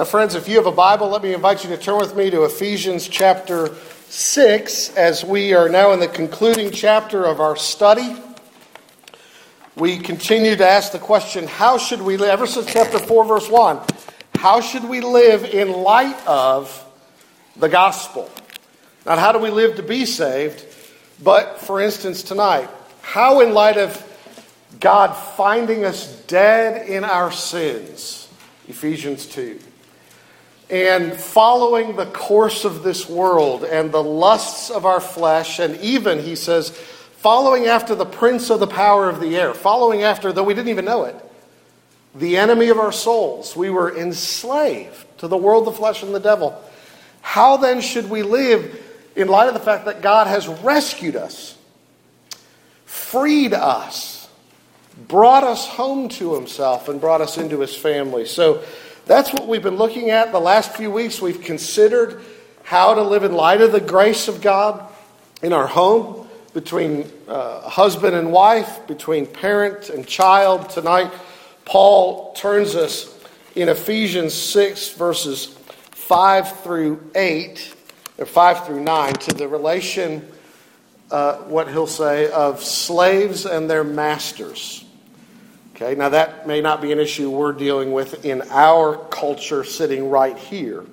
Now, friends, if you have a Bible, let me invite you to turn with me to Ephesians chapter 6 as we are now in the concluding chapter of our study. We continue to ask the question how should we live? Ever since chapter 4, verse 1, how should we live in light of the gospel? Not how do we live to be saved, but for instance, tonight, how in light of God finding us dead in our sins, Ephesians 2, and following the course of this world and the lusts of our flesh, and even, he says, following after the prince of the power of the air, following after, though we didn't even know it, the enemy of our souls. We were enslaved to the world, the flesh, and the devil. How then should we live in light of the fact that God has rescued us, freed us, brought us home to himself, and brought us into his family? So that's what we've been looking at the last few weeks. We've considered how to live in light of the grace of God in our home, between uh, husband and wife, between parent and child. Tonight, Paul turns us in Ephesians 6, verses 5 through 8, or 5 through 9, to the relation, uh, what he'll say, of slaves and their masters. Okay, now that may not be an issue we're dealing with in our culture sitting right here,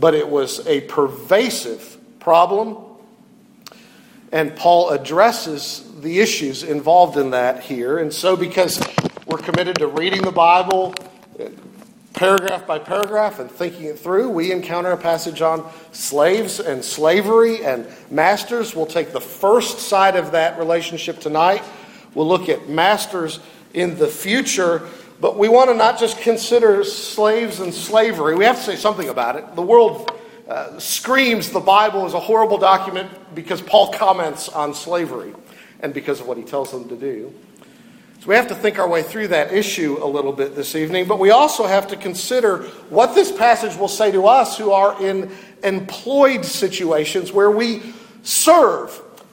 but it was a pervasive problem, and Paul addresses the issues involved in that here. And so, because we're committed to reading the Bible uh, paragraph by paragraph and thinking it through, we encounter a passage on slaves and slavery and masters. We'll take the first side of that relationship tonight. We'll look at masters in the future, but we want to not just consider slaves and slavery. We have to say something about it. The world uh, screams the Bible is a horrible document because Paul comments on slavery and because of what he tells them to do. So we have to think our way through that issue a little bit this evening, but we also have to consider what this passage will say to us who are in employed situations where we serve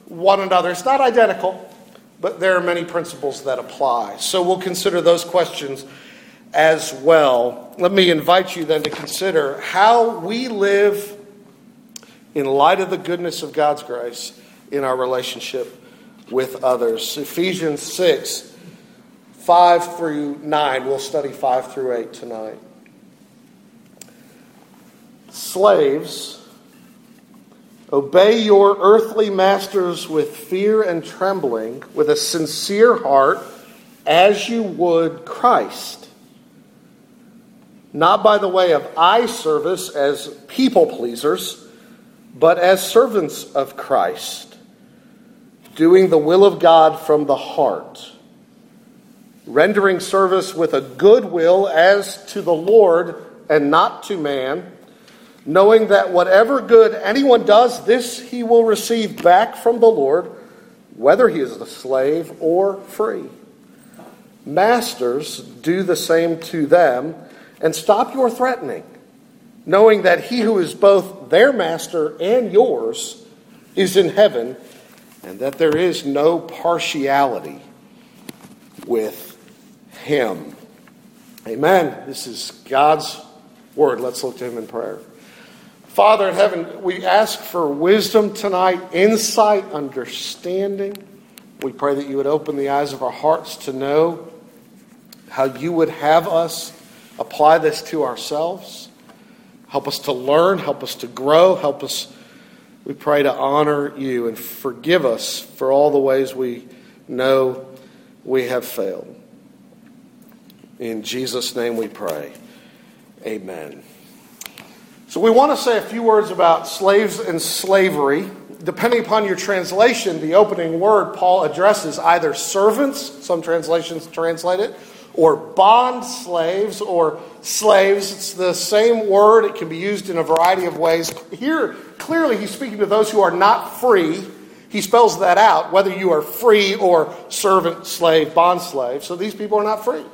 one another. It's not identical, but there are many principles that apply. So we'll consider those questions as well. Let me invite you then to consider how we live in light of the goodness of God's grace in our relationship with others. Ephesians 6 5 through 9. We'll study 5 through 8 tonight. Slaves, obey your earthly masters with fear and trembling, with a sincere heart, as you would Christ. Not by the way of eye service as people pleasers, but as servants of Christ, doing the will of God from the heart rendering service with a good will as to the Lord and not to man, knowing that whatever good anyone does, this he will receive back from the Lord, whether he is a slave or free. Masters, do the same to them, and stop your threatening, knowing that he who is both their master and yours is in heaven, and that there is no partiality with him. Amen. This is God's word. Let's look to him in prayer. Father in heaven, we ask for wisdom tonight, insight, understanding. We pray that you would open the eyes of our hearts to know how you would have us apply this to ourselves. Help us to learn, help us to grow, help us, we pray, to honor you and forgive us for all the ways we know we have failed. In Jesus' name we pray. Amen. So, we want to say a few words about slaves and slavery. Depending upon your translation, the opening word Paul addresses either servants, some translations translate it, or bond slaves or slaves. It's the same word. It can be used in a variety of ways. Here, clearly, he's speaking to those who are not free. He spells that out, whether you are free or servant, slave, bond slave. So these people are not free.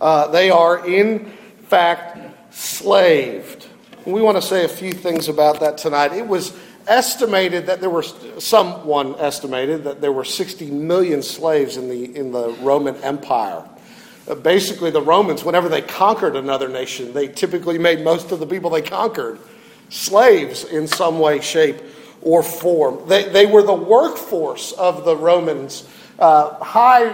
Uh, they are, in fact, slaved. We want to say a few things about that tonight. It was estimated that there were, someone estimated that there were 60 million slaves in the, in the Roman Empire. uh, basically the Romans, whenever they conquered another nation, they typically made most of the people they conquered slaves in some way, shape, or form. They, they were the workforce of the Romans. Uh, high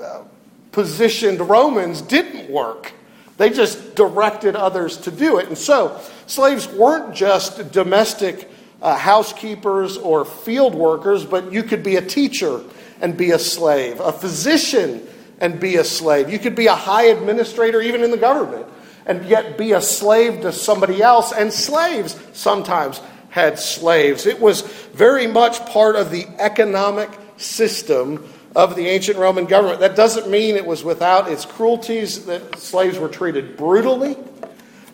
uh, positioned Romans didn't work, they just directed others to do it. And so, slaves weren't just domestic uh, housekeepers or field workers, but you could be a teacher and be a slave, a physician and be a slave. You could be a high administrator, even in the government, and yet be a slave to somebody else. And slaves sometimes had slaves. It was very much part of the economic system of the ancient Roman government. That doesn't mean it was without its cruelties, that slaves were treated brutally.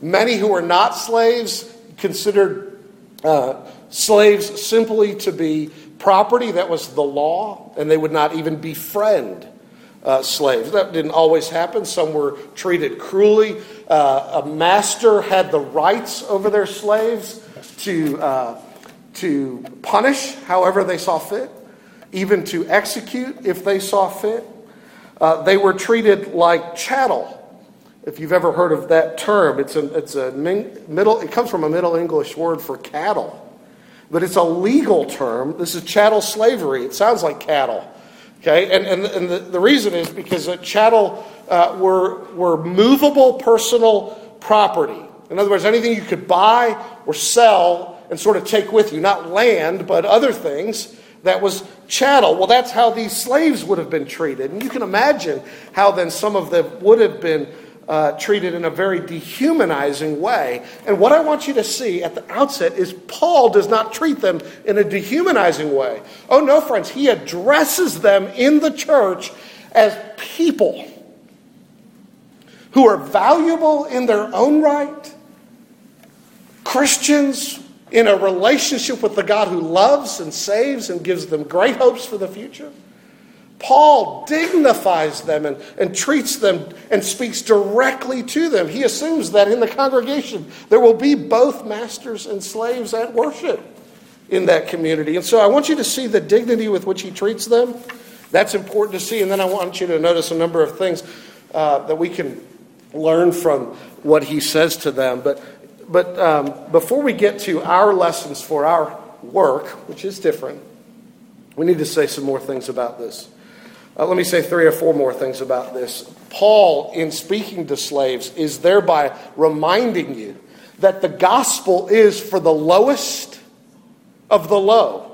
Many who were not slaves considered uh, slaves simply to be property. That was the law, and they would not even befriend uh, slaves. That didn't always happen. Some were treated cruelly. Uh, a master had the rights over their slaves to, uh, to punish however they saw fit, even to execute if they saw fit. Uh, they were treated like chattel. If you've ever heard of that term, it's a, it's a middle, it comes from a Middle English word for cattle, but it's a legal term. This is chattel slavery. It sounds like cattle. Okay, and, and, and the, the reason is because chattel uh, were, were movable personal property. In other words, anything you could buy or sell and sort of take with you, not land, but other things, that was chattel. Well, that's how these slaves would have been treated. And you can imagine how then some of them would have been uh, treated in a very dehumanizing way. And what I want you to see at the outset is Paul does not treat them in a dehumanizing way. Oh, no, friends. He addresses them in the church as people who are valuable in their own right, Christians in a relationship with the God who loves and saves and gives them great hopes for the future. Paul dignifies them and, and treats them and speaks directly to them. He assumes that in the congregation there will be both masters and slaves at worship in that community. And so I want you to see the dignity with which he treats them. That's important to see. And then I want you to notice a number of things uh, that we can learn from what he says to them. But, but um, before we get to our lessons for our work, which is different, we need to say some more things about this. Uh, let me say three or four more things about this. Paul, in speaking to slaves, is thereby reminding you that the gospel is for the lowest of the low.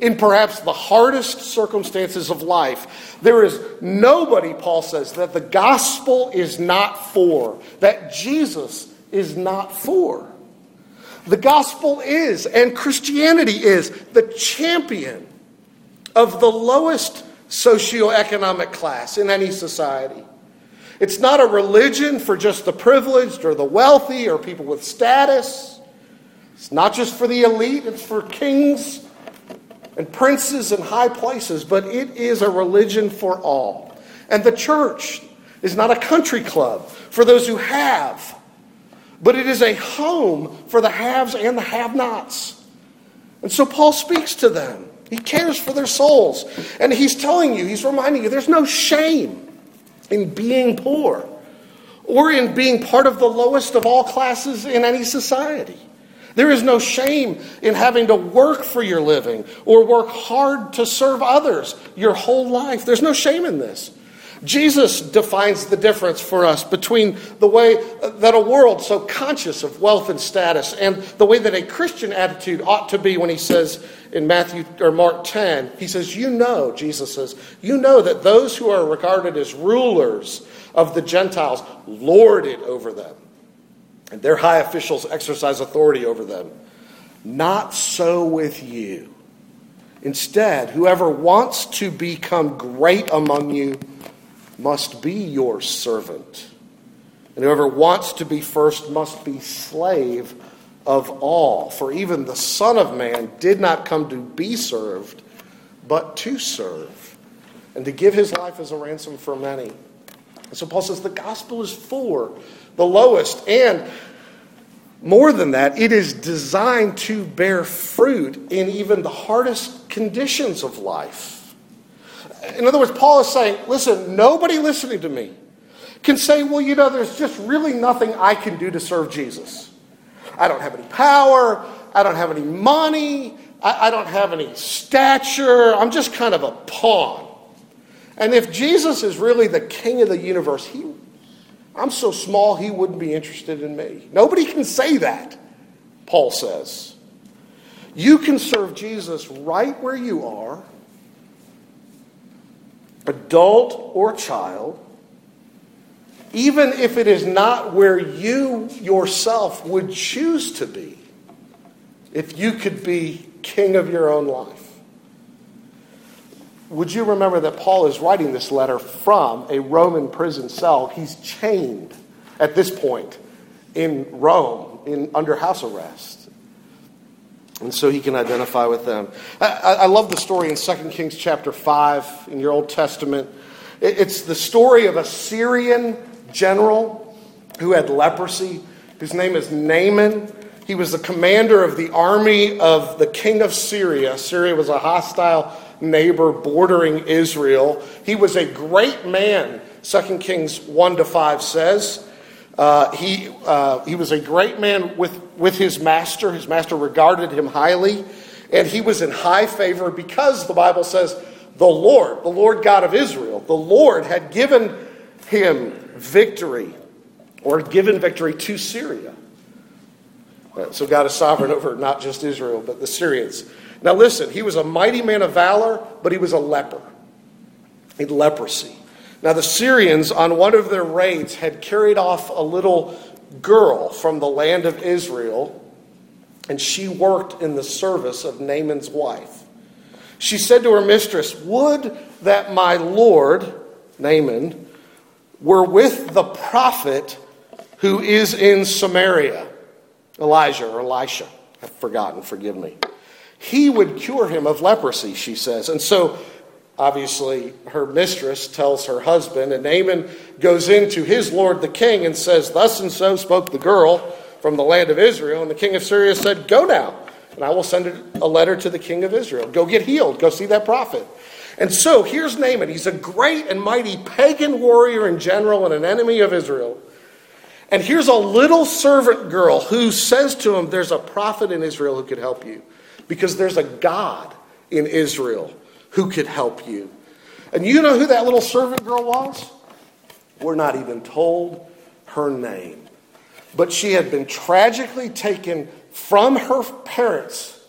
In perhaps the hardest circumstances of life, there is nobody, Paul says, that the gospel is not for, that Jesus is not for. The gospel is, and Christianity is, the champion of the lowest socioeconomic class in any society. It's not a religion for just the privileged or the wealthy or people with status. It's not just for the elite, it's for kings and princes and high places, but it is a religion for all. And the church is not a country club for those who have, but it is a home for the haves and the have nots. And so Paul speaks to them. He cares for their souls. And he's telling you, he's reminding you, there's no shame in being poor or in being part of the lowest of all classes in any society. There is no shame in having to work for your living or work hard to serve others your whole life. There's no shame in this. Jesus defines the difference for us between the way that a world so conscious of wealth and status and the way that a Christian attitude ought to be when he says in Matthew or Mark 10, he says, You know, Jesus says, you know that those who are regarded as rulers of the Gentiles lord it over them, and their high officials exercise authority over them. Not so with you. Instead, whoever wants to become great among you must be your servant. And whoever wants to be first must be slave of all. For even the Son of Man did not come to be served, but to serve, and to give his life as a ransom for many. And so Paul says the gospel is for the lowest. And more than that, it is designed to bear fruit in even the hardest conditions of life. In other words, Paul is saying, listen, nobody listening to me can say, well, you know, there's just really nothing I can do to serve Jesus. I don't have any power. I don't have any money. I, I don't have any stature. I'm just kind of a pawn. And if Jesus is really the king of the universe, he, I'm so small he wouldn't be interested in me. Nobody can say that, Paul says. You can serve Jesus right where you are, adult or child, even if it is not where you yourself would choose to be, if you could be king of your own life. Would you remember that Paul is writing this letter from a Roman prison cell? He's chained at this point in Rome, in, under house arrest. And so he can identify with them. I, I love the story in 2 Kings chapter 5 in your Old Testament. It's the story of a Syrian general who had leprosy. His name is Naaman. He was the commander of the army of the king of Syria. Syria was a hostile neighbor bordering Israel. He was a great man, 2 Kings 1 to 5 says. Uh, he, uh, he was a great man with, with his master. His master regarded him highly, and he was in high favor because the Bible says the Lord, the Lord God of Israel, the Lord had given him victory or given victory to Syria. Uh, so God is sovereign over not just Israel, but the Syrians. Now listen, he was a mighty man of valor, but he was a leper. He had leprosy. Now the Syrians, on one of their raids, had carried off a little girl from the land of Israel, and she worked in the service of Naaman's wife. She said to her mistress, Would that my lord, Naaman, were with the prophet who is in Samaria. Elijah or Elisha. I've forgotten, forgive me. He would cure him of leprosy, she says. And so, obviously, her mistress tells her husband, and Naaman goes into his lord the king and says, Thus and so spoke the girl from the land of Israel. And the king of Syria said, Go now, and I will send a letter to the king of Israel. Go get healed. Go see that prophet. And so here's Naaman. He's a great and mighty pagan warrior and general and an enemy of Israel. And here's a little servant girl who says to him, There's a prophet in Israel who could help you because there's a God in Israel who could help you. And you know who that little servant girl was? We're not even told her name. But she had been tragically taken from her parents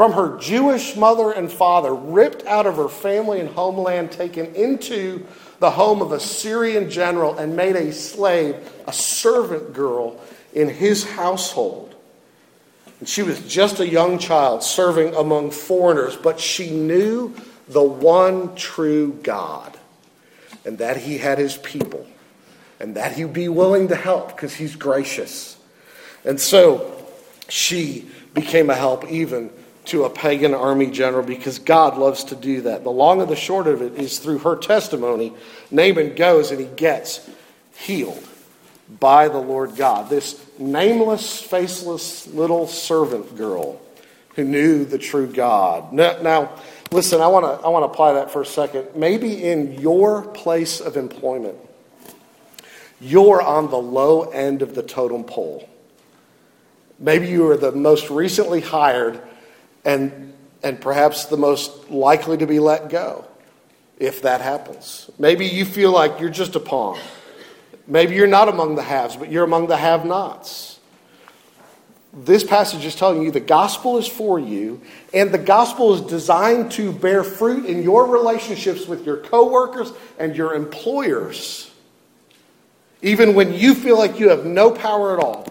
from her Jewish mother and father, ripped out of her family and homeland, taken into the home of a Syrian general, and made a slave, a servant girl in his household. And she was just a young child serving among foreigners, but she knew the one true God and that he had his people and that he'd be willing to help because he's gracious. And so she became a help even to a pagan army general because God loves to do that. The long and the short of it is through her testimony, Naaman goes and he gets healed by the Lord God. This nameless, faceless little servant girl who knew the true God. Now, now listen, I want to I want to apply that for a second. Maybe in your place of employment, you're on the low end of the totem pole. Maybe you are the most recently hired and, and perhaps the most likely to be let go if that happens. Maybe you feel like you're just a pawn. Maybe you're not among the haves, but you're among the have nots. This passage is telling you the gospel is for you, and the gospel is designed to bear fruit in your relationships with your coworkers and your employers, even when you feel like you have no power at all.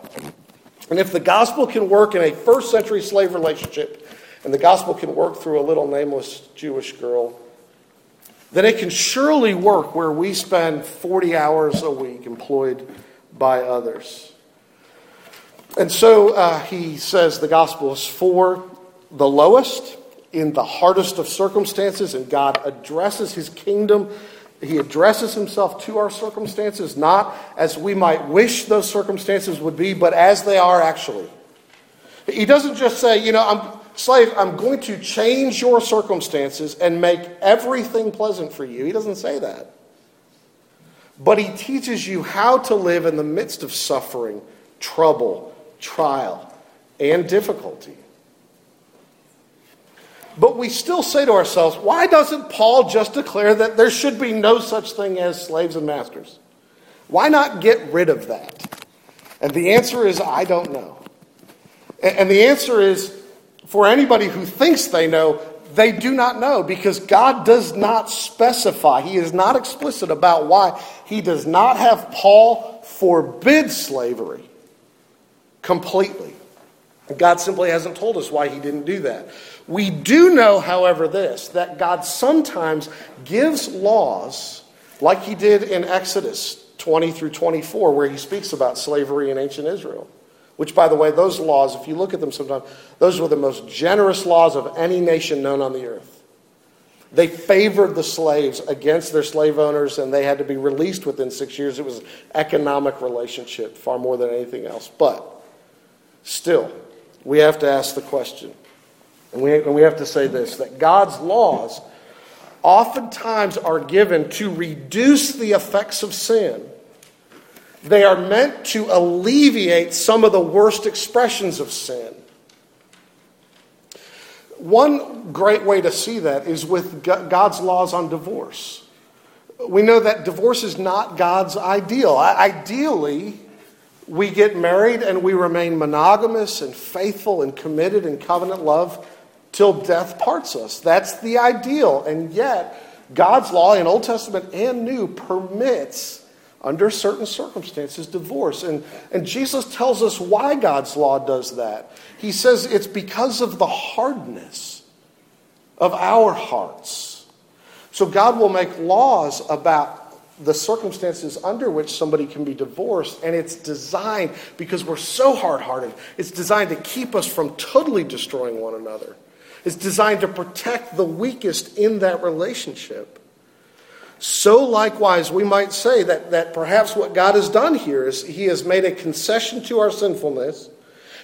And if the gospel can work in a first century slave relationship, and the gospel can work through a little nameless Jewish girl, then it can surely work where we spend 40 hours a week employed by others. And so uh, he says the gospel is for the lowest in the hardest of circumstances, and God addresses his kingdom. He addresses himself to our circumstances, not as we might wish those circumstances would be, but as they are actually. He doesn't just say, you know, I'm, slave, I'm going to change your circumstances and make everything pleasant for you. He doesn't say that. but he teaches you how to live in the midst of suffering, trouble, trial, and difficulty. But we still say to ourselves, why doesn't Paul just declare that there should be no such thing as slaves and masters? Why not get rid of that? And the answer is, I don't know. And the answer is, for anybody who thinks they know, they do not know because God does not specify. He is not explicit about why. He does not have Paul forbid slavery completely. God simply hasn't told us why he didn't do that. We do know, however, this that God sometimes gives laws, like he did in Exodus 20 through 24, where he speaks about slavery in ancient Israel. Which, by the way, those laws, if you look at them sometimes, those were the most generous laws of any nation known on the earth. They favored the slaves against their slave owners, and they had to be released within six years. It was an economic relationship far more than anything else. But still, we have to ask the question, and we, and we have to say this that God's laws oftentimes are given to reduce the effects of sin they are meant to alleviate some of the worst expressions of sin. One great way to see that is with God's laws on divorce. We know that divorce is not God's ideal. Ideally, we get married and we remain monogamous and faithful and committed in covenant love till death parts us. That's the ideal. And yet, God's law in Old Testament and New permits under certain circumstances, divorce. And, and Jesus tells us why God's law does that. He says it's because of the hardness of our hearts. So God will make laws about the circumstances under which somebody can be divorced, and it's designed because we're so hard hearted, it's designed to keep us from totally destroying one another. It's designed to protect the weakest in that relationship. So, likewise, we might say that, that perhaps what God has done here is He has made a concession to our sinfulness,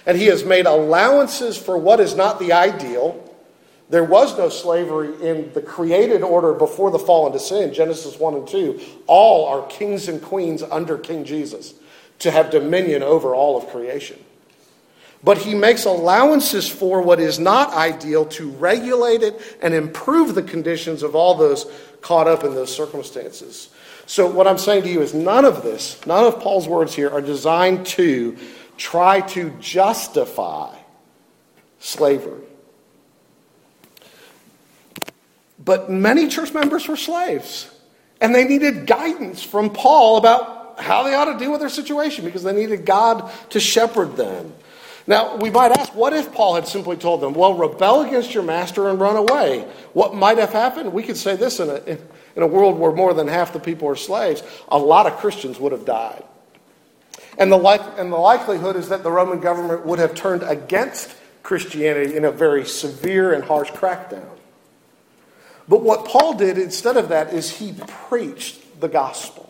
and He has made allowances for what is not the ideal. There was no slavery in the created order before the fall into sin, Genesis 1 and 2. All are kings and queens under King Jesus to have dominion over all of creation. But he makes allowances for what is not ideal to regulate it and improve the conditions of all those caught up in those circumstances. So, what I'm saying to you is none of this, none of Paul's words here are designed to try to justify slavery. But many church members were slaves, and they needed guidance from Paul about how they ought to deal with their situation because they needed God to shepherd them. Now, we might ask, what if Paul had simply told them, well, rebel against your master and run away? What might have happened? We could say this in a, in a world where more than half the people are slaves. A lot of Christians would have died. And the, like, and the likelihood is that the Roman government would have turned against Christianity in a very severe and harsh crackdown. But what Paul did instead of that is he preached the gospel.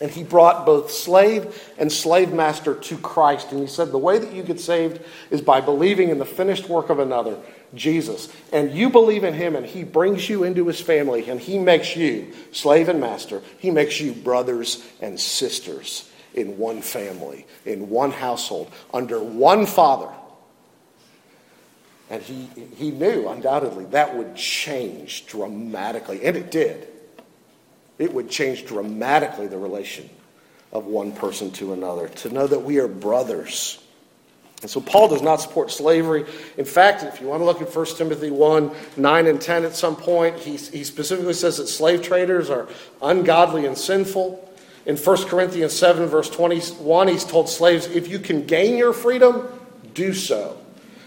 And he brought both slave and slave master to Christ. And he said, The way that you get saved is by believing in the finished work of another, Jesus. And you believe in him, and he brings you into his family, and he makes you slave and master. He makes you brothers and sisters in one family, in one household, under one father. And he, he knew, undoubtedly, that would change dramatically. And it did it would change dramatically the relation of one person to another, to know that we are brothers. And so Paul does not support slavery. In fact, if you want to look at 1 Timothy 1 9 and 10 at some point, he, he specifically says that slave traders are ungodly and sinful. In 1 Corinthians 7, verse 21, he's told slaves, if you can gain your freedom, do so.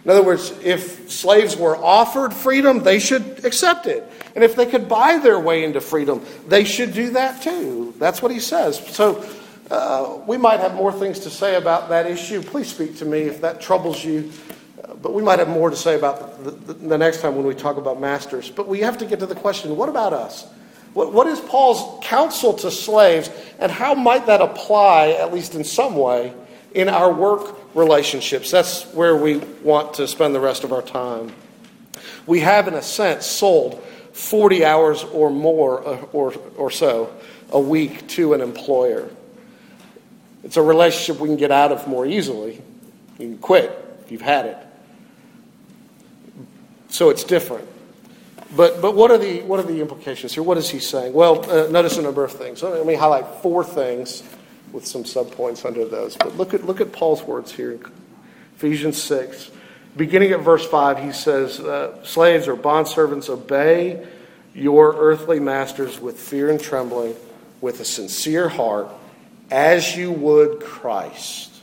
In other words, if slaves were offered freedom, they should accept it. And if they could buy their way into freedom, they should do that too. That's what he says. So uh, we might have more things to say about that issue. Please speak to me if that troubles you. Uh, but we might have more to say about the, the, the, next time when we talk about masters. But we have to get to the question what about us? What, what is Paul's counsel to slaves, and how might that apply, at least in some way, in our work relationships? That's where we want to spend the rest of our time. We have, in a sense, sold 40 hours or more uh, or, or so a week to an employer. It's a relationship we can get out of more easily. You can quit if you've had it. So it's different. But, but what, are the, what are the implications here? What is he saying? Well, uh, notice a number of things. Let me highlight four things with some subpoints under those. But look at, look at Paul's words here in Ephesians 6. Beginning at verse 5, he says, uh, Slaves or bondservants, obey your earthly masters with fear and trembling, with a sincere heart, as you would Christ.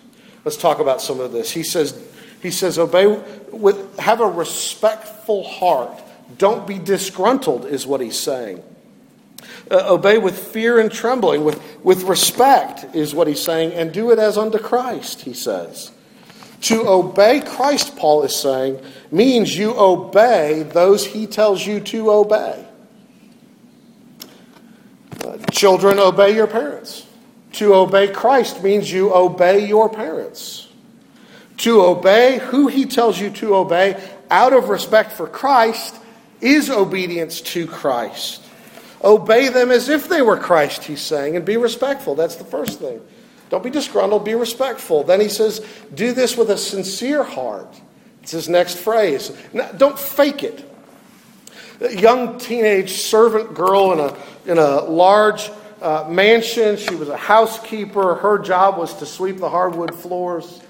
Let's talk about some of this. He says, he says, obey with, have a respectful heart. Don't be disgruntled, is what he's saying. Uh, obey with fear and trembling, with, with respect, is what he's saying, and do it as unto Christ, he says. To obey Christ, Paul is saying, means you obey those he tells you to obey. Uh, children, obey your parents. To obey Christ means you obey your parents. To obey who he tells you to obey out of respect for Christ is obedience to Christ. Obey them as if they were Christ, he's saying, and be respectful. That's the first thing. Don't be disgruntled, be respectful. Then he says, do this with a sincere heart. It's his next phrase. Now, don't fake it. A young teenage servant girl in a, in a large uh, mansion. She was a housekeeper. Her job was to sweep the hardwood floors.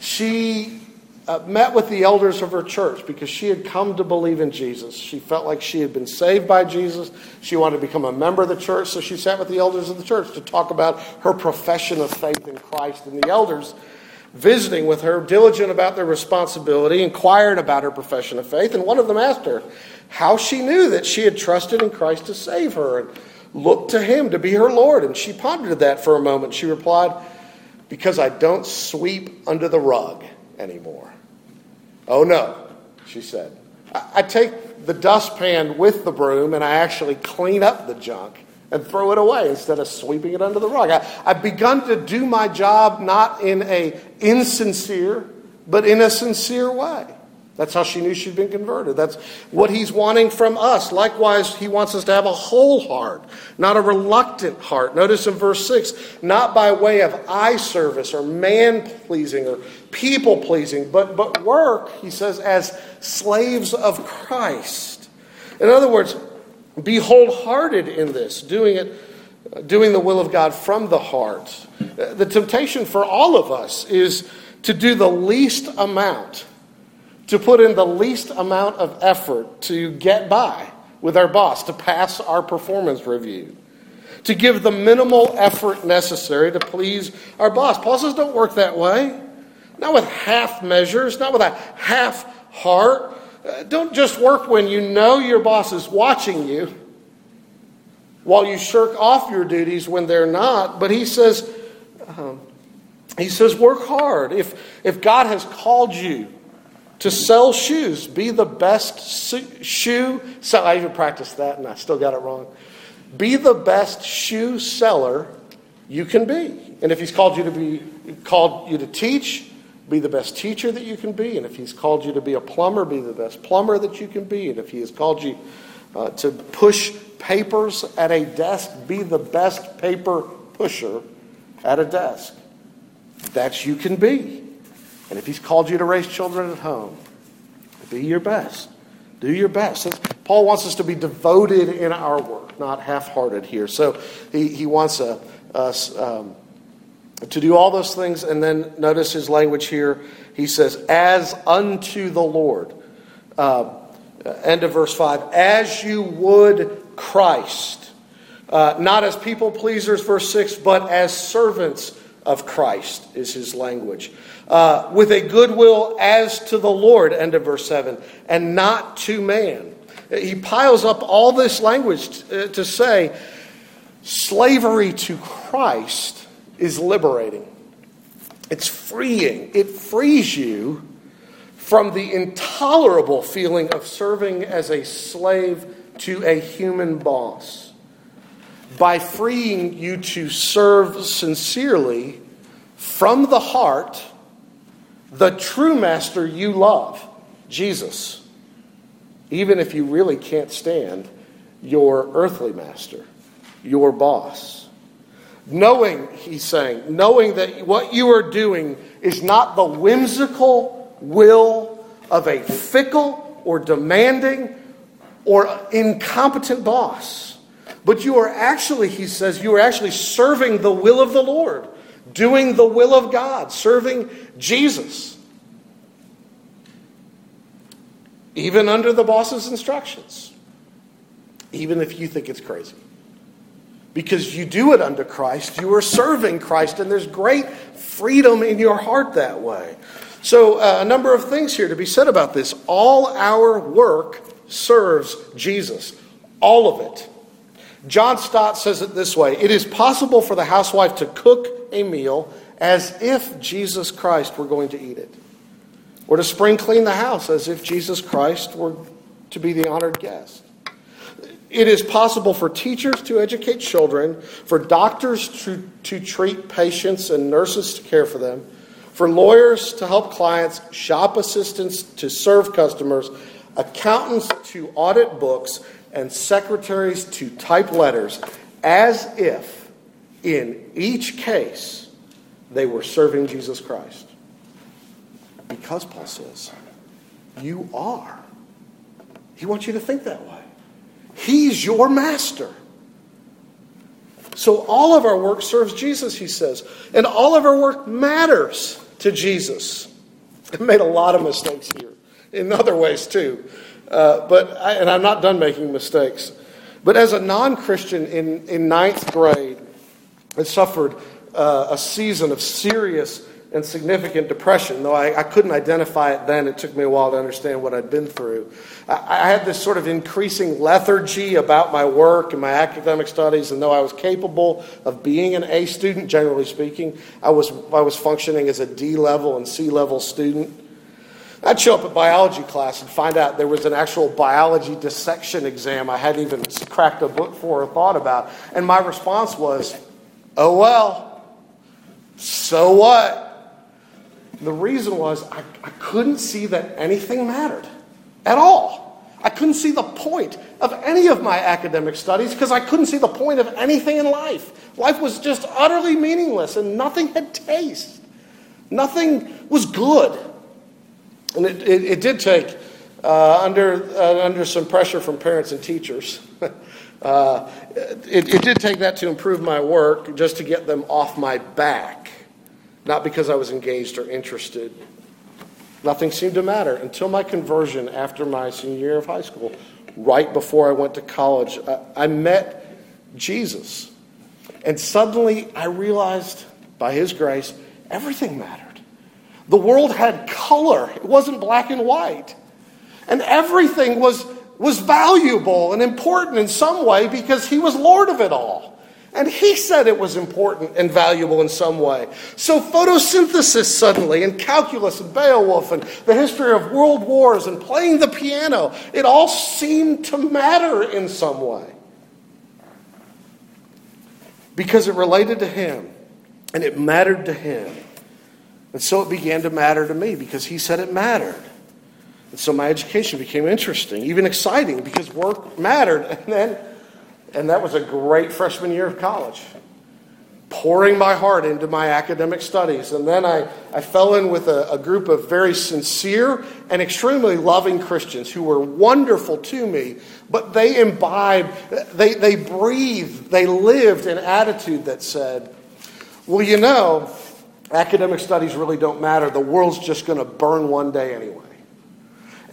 She uh, met with the elders of her church because she had come to believe in Jesus. She felt like she had been saved by Jesus. She wanted to become a member of the church, so she sat with the elders of the church to talk about her profession of faith in Christ. And the elders, visiting with her, diligent about their responsibility, inquired about her profession of faith. And one of them asked her how she knew that she had trusted in Christ to save her and looked to him to be her Lord. And she pondered that for a moment. She replied, Because I don't sweep under the rug anymore. Oh no, she said. I, take the dustpan with the broom and I actually clean up the junk and throw it away instead of sweeping it under the rug. I, I've begun to do my job not in a insincere, but in a sincere way. That's how she knew she'd been converted. That's what he's wanting from us. Likewise, he wants us to have a whole heart, not a reluctant heart. Notice in verse 6 not by way of eye service or man pleasing or people pleasing, but, but work, he says, as slaves of Christ. In other words, be wholehearted in this, doing it, doing the will of God from the heart. The temptation for all of us is to do the least amount to put in the least amount of effort to get by with our boss, to pass our performance review, to give the minimal effort necessary to please our boss. Paul says, don't work that way. Not with half measures, not with a half heart. Uh, don't just work when you know your boss is watching you while you shirk off your duties when they're not. But he says, um, he says, work hard. If, if God has called you to sell shoes. Be the best shoe seller. I even practiced that and I still got it wrong. Be the best shoe seller you can be. And if he's called you to be called you to teach, be the best teacher that you can be. And if he's called you to be a plumber, be the best plumber that you can be. And if he has called you uh, to push papers at a desk, be the best paper pusher at a desk. That you can be. And if He's called you to raise children at home, be your best. Do your best. Paul wants us to be devoted in our work, not half hearted here. So he, he wants a, us um, to do all those things. And then notice his language here. He says, as unto the Lord. Uh, end of verse 5. As you would Christ. Uh, not as people pleasers, verse 6, but as servants of Christ, is his language uh, with a goodwill as to the Lord, end of verse 7, and not to man. He piles up all this language to, uh, to say slavery to Christ is liberating. It's freeing. It frees you from the intolerable feeling of serving as a slave to a human boss. By freeing you to serve sincerely from the heart the true master you love, Jesus, even if you really can't stand your earthly master. your boss. Knowing, he's saying, knowing that what you are doing is not the whimsical will of a fickle or demanding or incompetent boss, but you are actually, he says, you are actually serving the will of the Lord, doing the will of God, serving Jesus. Even under the boss's instructions, even if you think it's crazy because you do it under Christ. You are serving Christ, and there's great freedom in your heart that way. So, uh, a number of things here to be said about this. All our work serves Jesus, all of it. John Stott says it this way It is possible for the housewife to cook a meal as if Jesus Christ were going to eat it, or to spring clean the house as if Jesus Christ were to be the honored guest. It is possible for teachers to educate children, for doctors to, to treat patients and nurses to care for them, for lawyers to help clients, shop assistants to serve customers, accountants to audit books, and secretaries to type letters, as if in each case they were serving Jesus Christ. Because Paul says, you are. He wants you to think that way. He's your master. So all of our work serves Jesus, he says. And all of our work matters to Jesus. I made a lot of mistakes here, in other ways too. Uh, but I, and I'm not done making mistakes. But as a non Christian in, in ninth grade, I suffered uh, a season of serious and significant depression, though I, I, couldn't identify it then. It took me a while to understand what I'd been through. I, I, had this sort of increasing lethargy about my work and my academic studies, and though I was capable of being an A student, generally speaking, I was, I was functioning as a D level and C level student. I'd show up at biology class and find out there was an actual biology dissection exam I hadn't even cracked a book for or thought about. And my response was, oh well, so what? The reason was I, I couldn't see that anything mattered at all. I couldn't see the point of any of my academic studies because I couldn't see the point of anything in life. Life was just utterly meaningless and nothing had taste. Nothing was good. And it, it, it did take, uh, under, uh, under some pressure from parents and teachers, uh, it, it did take that to improve my work just to get them off my back not because I was engaged or interested. Nothing seemed to matter until my conversion after my senior year of high school, right before I went to college. I, met Jesus. And suddenly I realized, by His grace, everything mattered. The world had color, it wasn't black and white. And everything was, was valuable and important in some way because He was Lord of it all. And he said it was important and valuable in some way. So photosynthesis suddenly, and calculus and Beowulf, and the history of world wars, and playing the piano, it all seemed to matter in some way. Because it related to him, and it mattered to him. And so it began to matter to me because he said it mattered. And so my education became interesting, even exciting, because work mattered. And then and that was a great freshman year of college. Pouring my heart into my academic studies. And then I, I fell in with a, a group of very sincere and extremely loving Christians who were wonderful to me, but they imbibed, they, they breathed, they lived an attitude that said, well, you know, academic studies really don't matter. The world's just going to burn one day anyway.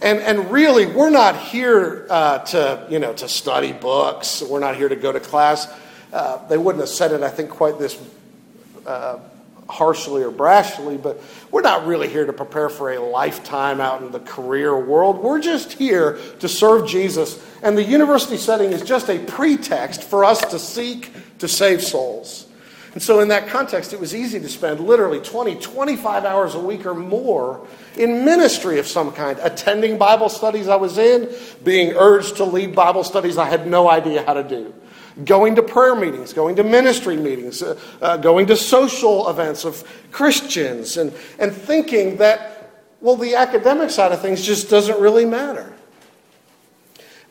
And, and really, we're not here uh, to, you know, to study books. We're not here to go to class. Uh, they wouldn't have said it, I think, quite this uh, harshly or brashly, but we're not really here to prepare for a lifetime out in the career world. We're just here to serve Jesus. And the university setting is just a pretext for us to seek to save souls. And so, in that context, it was easy to spend literally 20, 25 hours a week or more in ministry of some kind, attending Bible studies I was in, being urged to lead Bible studies I had no idea how to do, going to prayer meetings, going to ministry meetings, uh, uh, going to social events of Christians, and, and thinking that, well, the academic side of things just doesn't really matter.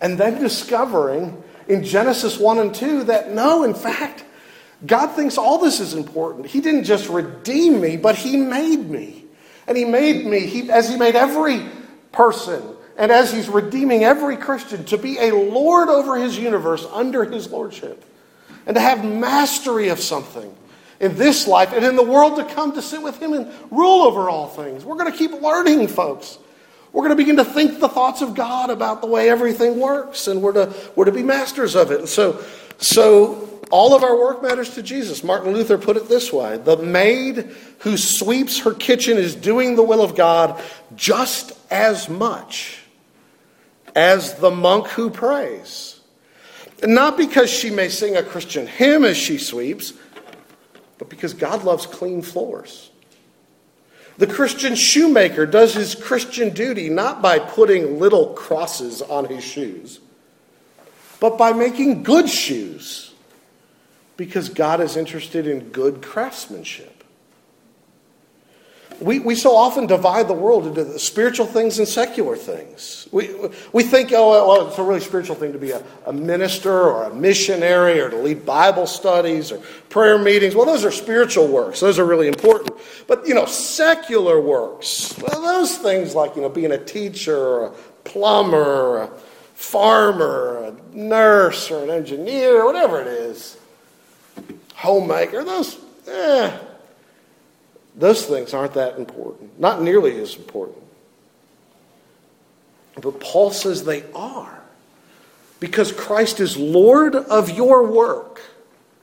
And then discovering in Genesis 1 and 2 that no, in fact, God thinks all this is important. He didn't just redeem me, but He made me. And He made me, he, as He made every person, and as He's redeeming every Christian, to be a Lord over His universe under His Lordship, and to have mastery of something in this life and in the world to come to sit with Him and rule over all things. We're going to keep learning, folks. We're going to begin to think the thoughts of God about the way everything works, and we're to, we're to be masters of it. And so, so all of our work matters to Jesus. Martin Luther put it this way The maid who sweeps her kitchen is doing the will of God just as much as the monk who prays. Not because she may sing a Christian hymn as she sweeps, but because God loves clean floors. The Christian shoemaker does his Christian duty not by putting little crosses on his shoes, but by making good shoes, because God is interested in good craftsmanship. We, we so often divide the world into the spiritual things and secular things. We, we think, oh, well, it's a really spiritual thing to be a, a minister or a missionary or to lead Bible studies or prayer meetings. Well, those are spiritual works. Those are really important. But, you know, secular works, well, those things like, you know, being a teacher or a plumber or a farmer or a nurse or an engineer, whatever it is, homemaker, those, eh, those things aren't that important, not nearly as important. But Paul says they are. Because Christ is Lord of your work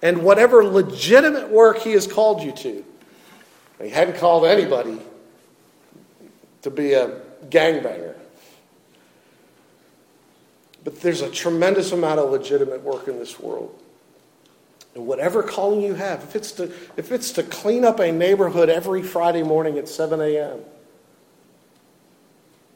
and whatever legitimate work he has called you to. He hadn't called anybody to be a gangbanger. But there's a tremendous amount of legitimate work in this world. Whatever calling you have, if it's to, if it's to clean up a neighborhood every Friday morning at 7 a.m.,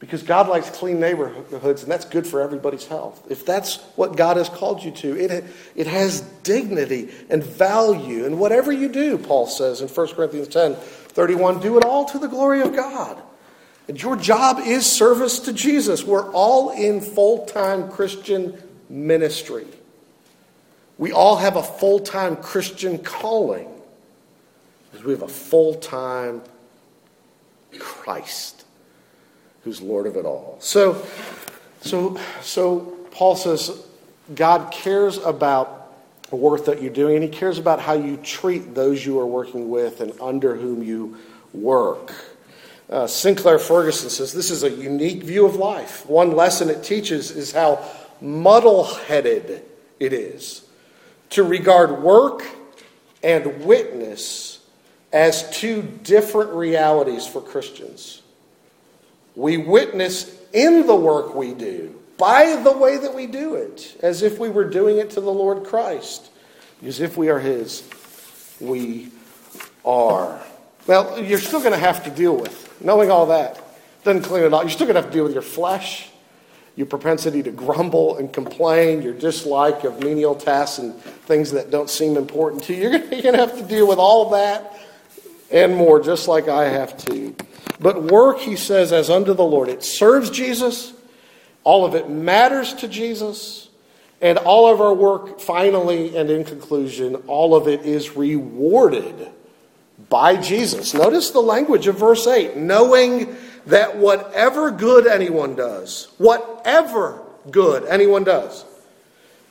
because God likes clean neighborhoods, and that's good for everybody's health. If that's what God has called you to, it, it has dignity and value. And whatever you do, Paul says in 1 Corinthians 10 31, do it all to the glory of God. And your job is service to Jesus. We're all in full time Christian ministry. We all have a full time Christian calling because we have a full time Christ who's Lord of it all. So, so, so Paul says God cares about the work that you're doing, and He cares about how you treat those you are working with and under whom you work. Uh, Sinclair Ferguson says this is a unique view of life. One lesson it teaches is how muddle headed it is to regard work and witness as two different realities for Christians. We witness in the work we do, by the way that we do it, as if we were doing it to the Lord Christ. as if we are His, we are. Well, you're still going to have to deal with, knowing all that, doesn't clean it up. You're still going to have to deal with your flesh your propensity to grumble and complain, your dislike of menial tasks and things that don't seem important to you. You're going to have to deal with all that and more, just like I have to. But work, he says, as unto the Lord. It serves Jesus, all of it matters to Jesus, and all of our work, finally and in conclusion, all of it is rewarded by Jesus. Notice the language of verse 8 knowing that whatever good anyone does, whatever good anyone does,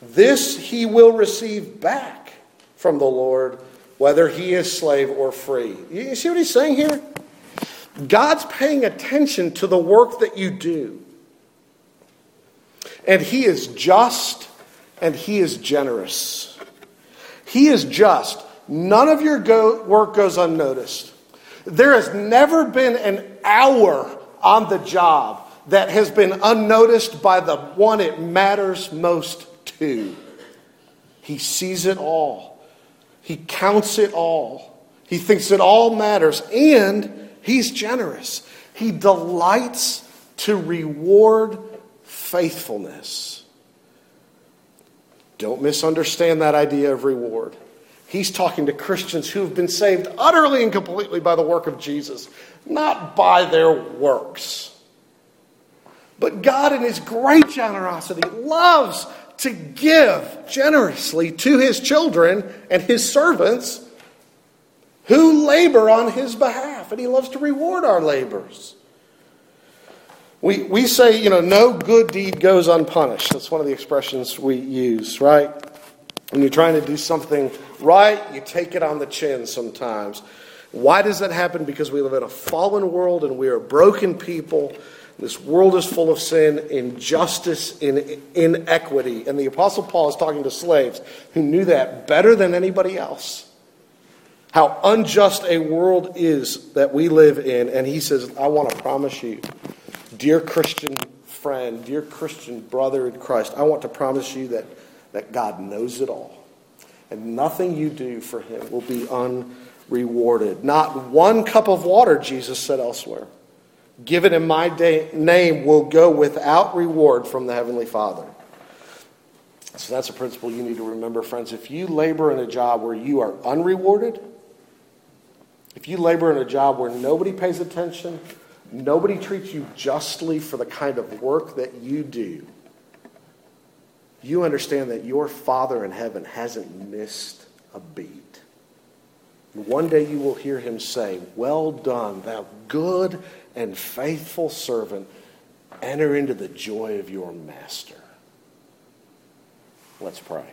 this he will receive back from the Lord, whether he is slave or free. You see what he's saying here? God's paying attention to the work that you do. And he is just and he is generous. He is just. None of your go- work goes unnoticed. There has never been an hour on the job that has been unnoticed by the one it matters most to. He sees it all, he counts it all, he thinks it all matters, and he's generous. He delights to reward faithfulness. Don't misunderstand that idea of reward. He's talking to Christians who have been saved utterly and completely by the work of Jesus, not by their works. But God, in His great generosity, loves to give generously to his children and his servants who labor on his behalf, and he loves to reward our labors. We, we say, you know, no good deed goes unpunished. That's one of the expressions we use, right? When you're trying to do something right, you take it on the chin sometimes. Why does that happen? Because we live in a fallen world and we are broken people. This world is full of sin, injustice, inequity. And the Apostle Paul is talking to slaves who knew that better than anybody else. How unjust a world is that we live in. And he says, I want to promise you Dear Christian friend, dear Christian brother in Christ, I want to promise you that, that God knows it all. And nothing you do for him will be unrewarded. Not one cup of water, Jesus said elsewhere, given in my day, name will go without reward from the Heavenly Father. So that's a principle you need to remember, friends. If you labor in a job where you are unrewarded, if you labor in a job where nobody pays attention, Nobody treats you justly for the kind of work that you do. You understand that your Father in heaven hasn't missed a beat. One day you will hear him say, Well done, thou good and faithful servant. Enter into the joy of your master. Let's pray.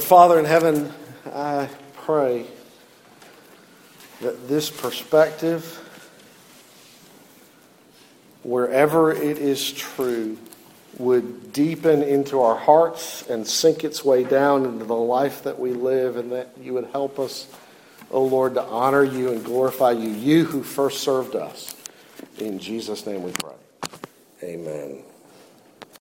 Father in heaven, I pray that this perspective, wherever it is true, would deepen into our hearts and sink its way down into the life that we live, and that you would help us, O oh Lord, to honor you and glorify you, you who first served us. In Jesus' name we pray. Amen.